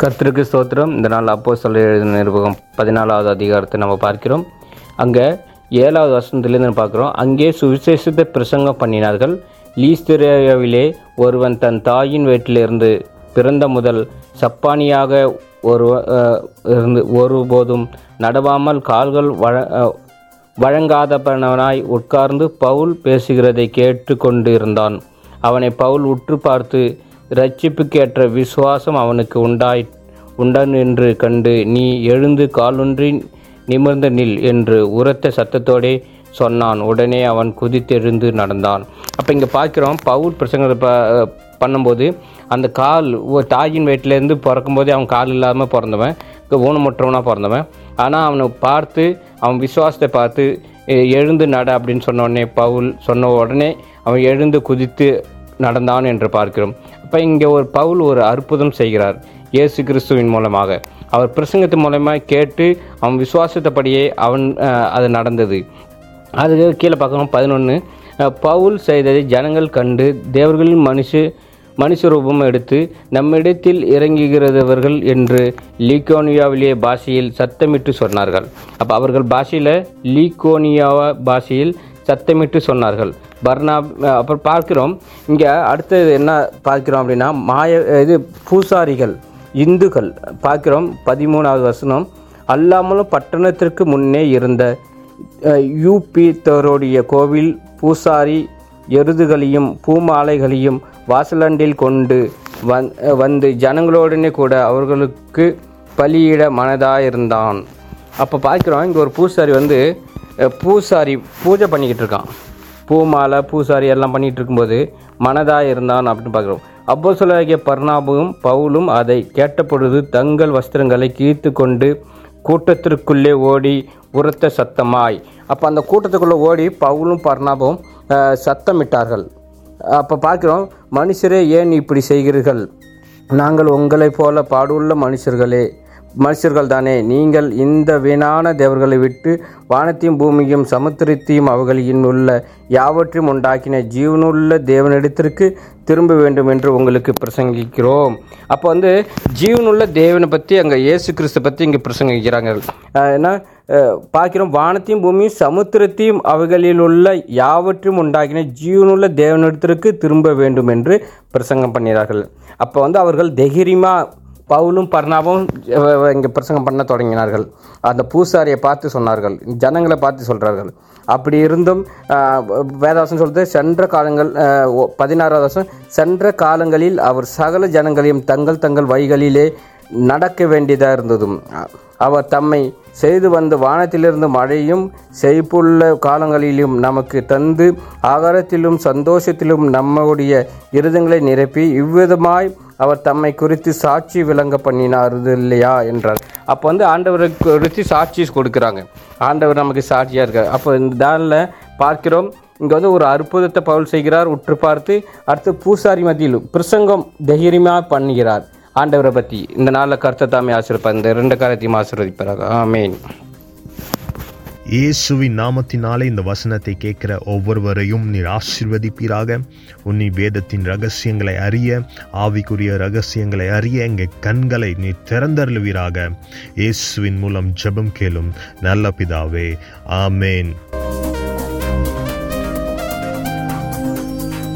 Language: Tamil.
கர்த்தருக்கு ஸ்தோத்திரம். இந்த நாள் அப்போ சொல்ல எழுதின நிருபகம் பதினாலாவது அதிகாரத்தை நம்ம பார்க்கிறோம். அங்கே ஏழாவது வருஷத்துலேருந்து பார்க்குறோம். அங்கே சுவிசேஷத்தை பிரசங்கம் பண்ணினார்கள். லீஸ்திரேயாவிலே ஒருவன் தன் தாயின் வீட்டிலிருந்து பிறந்த முதல் சப்பானியாக ஒரு இருந்து ஒருபோதும் நடவாமல் கால்கள் வழ வழங்காதவனாய் உட்கார்ந்து பவுல் பேசுகிறதை கேட்டு கொண்டு இருந்தான் அவனை பவுல் உற்று பார்த்து ரட்சிப்புக்கேற்ற விசுவாசம் அவனுக்கு உண்டாயிற்று. உண்டான் என்று கண்டு நீ எழுந்து காலொன்றி நிமிர்ந்து நில் என்று உரத்த சத்தத்தோடே சொன்னான். உடனே அவன் குதித்தெழுந்து நடந்தான். அப்போ இங்கே பார்க்குறோம் பவுல் பிரசங்கத்தை ப பண்ணும்போது அந்த கால் தாயின் வயிற்றுலேருந்து பிறக்கும்போதே அவன் கால் இல்லாமல் பிறந்தவன் ஊனமுற்றவனாக பிறந்தவன். ஆனால் அவனை பார்த்து அவன் விசுவாசத்தை பார்த்து எழுந்து நட அப்படின்னு சொன்ன உடனே பவுல் சொன்ன உடனே அவன் எழுந்து குதித்து நடந்தான் என்று பார்க்கிறோம். அப்போ இங்கே ஒரு பவுல் ஒரு அற்புதம் செய்கிறார். இயேசு கிறிஸ்துவின் மூலமாக. அவர் பிரசங்கத்தின் மூலமாக கேட்டு அவன் விசுவாசத்தபடியே அவன் அது நடந்தது. அதுக்கு கீழே பார்க்கணும் பதினொன்று பவுல் செய்ததை ஜனங்கள் கண்டு தேவர்களின் மனுஷ மனுஷ ரூபம் எடுத்து நம்மிடத்தில் இறங்குகிறவர்கள் என்று லீக்கோனியாவிலே பாஷையில் சத்தமிட்டு சொன்னார்கள். அப்போ அவர்கள் பாஷையில் லீக்கோனியாவா பாஷையில் சத்தமிட்டு சொன்னார்கள். பர்னா அப்புறம் பார்க்கிறோம். இங்கே அடுத்தது என்ன பார்க்கிறோம் அப்படின்னா மாய இது பூசாரிகள். இந்துக்கள். பார்க்கிறோம் பதிமூணாவது வசனம். அல்லாமலும் பட்டணத்திற்கு முன்னே இருந்த அஹ், யூபி தோருடைய கோவில் பூசாரி எருதுகளையும் பூமாலைகளையும் வாசலண்டில் கொண்டு வந் வந்து ஜனங்களோடனே கூட அவர்களுக்கு பலியிட மனதாக இருந்தான் அப்போ பார்க்குறோம் இங்கே ஒரு பூசாரி வந்து பூசாரி பூஜை பண்ணிக்கிட்டு இருக்கான். பூமாலை பூசாரி எல்லாம் பண்ணிகிட்டு இருக்கும்போது மனதாக இருந்தான் அப்படின்னு பார்க்குறோம். அப்போசலாகிய சொல்லாகிய பர்ணாபும் பவுலும் அதை கேட்டபொழுது தங்கள் வஸ்திரங்களை கிழித்து கொண்டு கூட்டத்திற்குள்ளே ஓடி உரத்த சத்தமாய். அப்போ அந்த கூட்டத்துக்குள்ளே ஓடி பவுலும் பர்ணாபும் சத்தமிட்டார்கள். அப்போ பார்க்குறோம் மனுஷரே ஏன் இப்படி செய்கிறீர்கள்? நாங்கள் உங்களைப் போல பாடுள்ள மனுஷர்களே. மனுஷர்கள் தானே நீங்கள் இந்த வீணான தேவர்களை விட்டு வானத்தையும் பூமியும் சமுத்திரத்தையும் அவர்களின் உள்ள யாவற்றையும் உண்டாக்கின ஜீவனுள்ள தேவனிடத்திற்கு திரும்ப வேண்டும் என்று உங்களுக்கு பிரசங்கிக்கிறோம். அப்போ வந்து ஜீவனுள்ள தேவனை பற்றி அங்கே இயேசு கிறிஸ்து பற்றி இங்கே பிரசங்கிக்கிறாங்க. ஏன்னா பார்க்கிறோம் வானத்தையும் பூமியும் சமுத்திரத்தையும் அவைகளில் உள்ள யாவற்றையும் உண்டாக்கின ஜீவனுள்ள தேவனிடத்திற்கு திரும்ப வேண்டும் என்று பிரசங்கம் பண்ணினார்கள். அப்போ வந்து அவர்கள் தைரியமாக பவுலும் பர்ணாவும் இங்கே பிரசங்கம் பண்ண தொடங்கினார்கள். அந்த பூசாரியை பார்த்து சொன்னார்கள். ஜனங்களை பார்த்து சொல்கிறார்கள் அப்படி இருந்தும் வேதாசம் சொல்றது சென்ற காலங்கள் பதினாறாவது வருஷம் சென்ற காலங்களில் அவர் சகல ஜனங்களையும் தங்கள் தங்கள் வழிகளிலே நடக்க வேண்டியதாக இருந்ததும் அவர் தம்மை செய்து வந்த வானத்திலிருந்து மழையும் செழிப்புள்ள காலங்களிலும் நமக்கு தந்து ஆகாரத்திலும் சந்தோஷத்திலும் நம்முடைய இருதங்களை நிரப்பி இவ்விதமாய் அவர் தம்மை குறித்து சாட்சி விளங்க பண்ணினார் இல்லையா என்றார். அப்போ வந்து ஆண்டவரை குறித்து சாட்சி கொடுக்குறாங்க. ஆண்டவர் நமக்கு சாட்சியாக இருக்கார். அப்போ இந்த தானில் பார்க்கிறோம் இங்கே வந்து ஒரு அற்புதத்தை பவுல் செய்கிறார். உற்று பார்த்து அடுத்து பூசாரி மத்தியிலும் பிரசங்கம் தைரியமாக பண்ணுகிறார். ஆண்டவரை பற்றி இந்த நாளில் கருத்தை தாமே ஆசிரியப்பார் இந்த ரெண்டு காரியத்தையும் ஆசீர்வதிப்பாராக. ஆமேன். இயேசுவின் நாமத்தினாலே இந்த வசனத்தை கேட்கிற ஒவ்வொருவரையும் நீர் ஆசீர்வதிப்பீராக. உன்னி வேதத்தின் ரகசியங்களை அறிய ஆவிக்குரிய ரகசியங்களை அறிய எங்கள் கண்களை நீ திறந்தருளுவீராக. இயேசுவின் மூலம் ஜெபம் கேளும் நல்ல பிதாவே. ஆமேன்.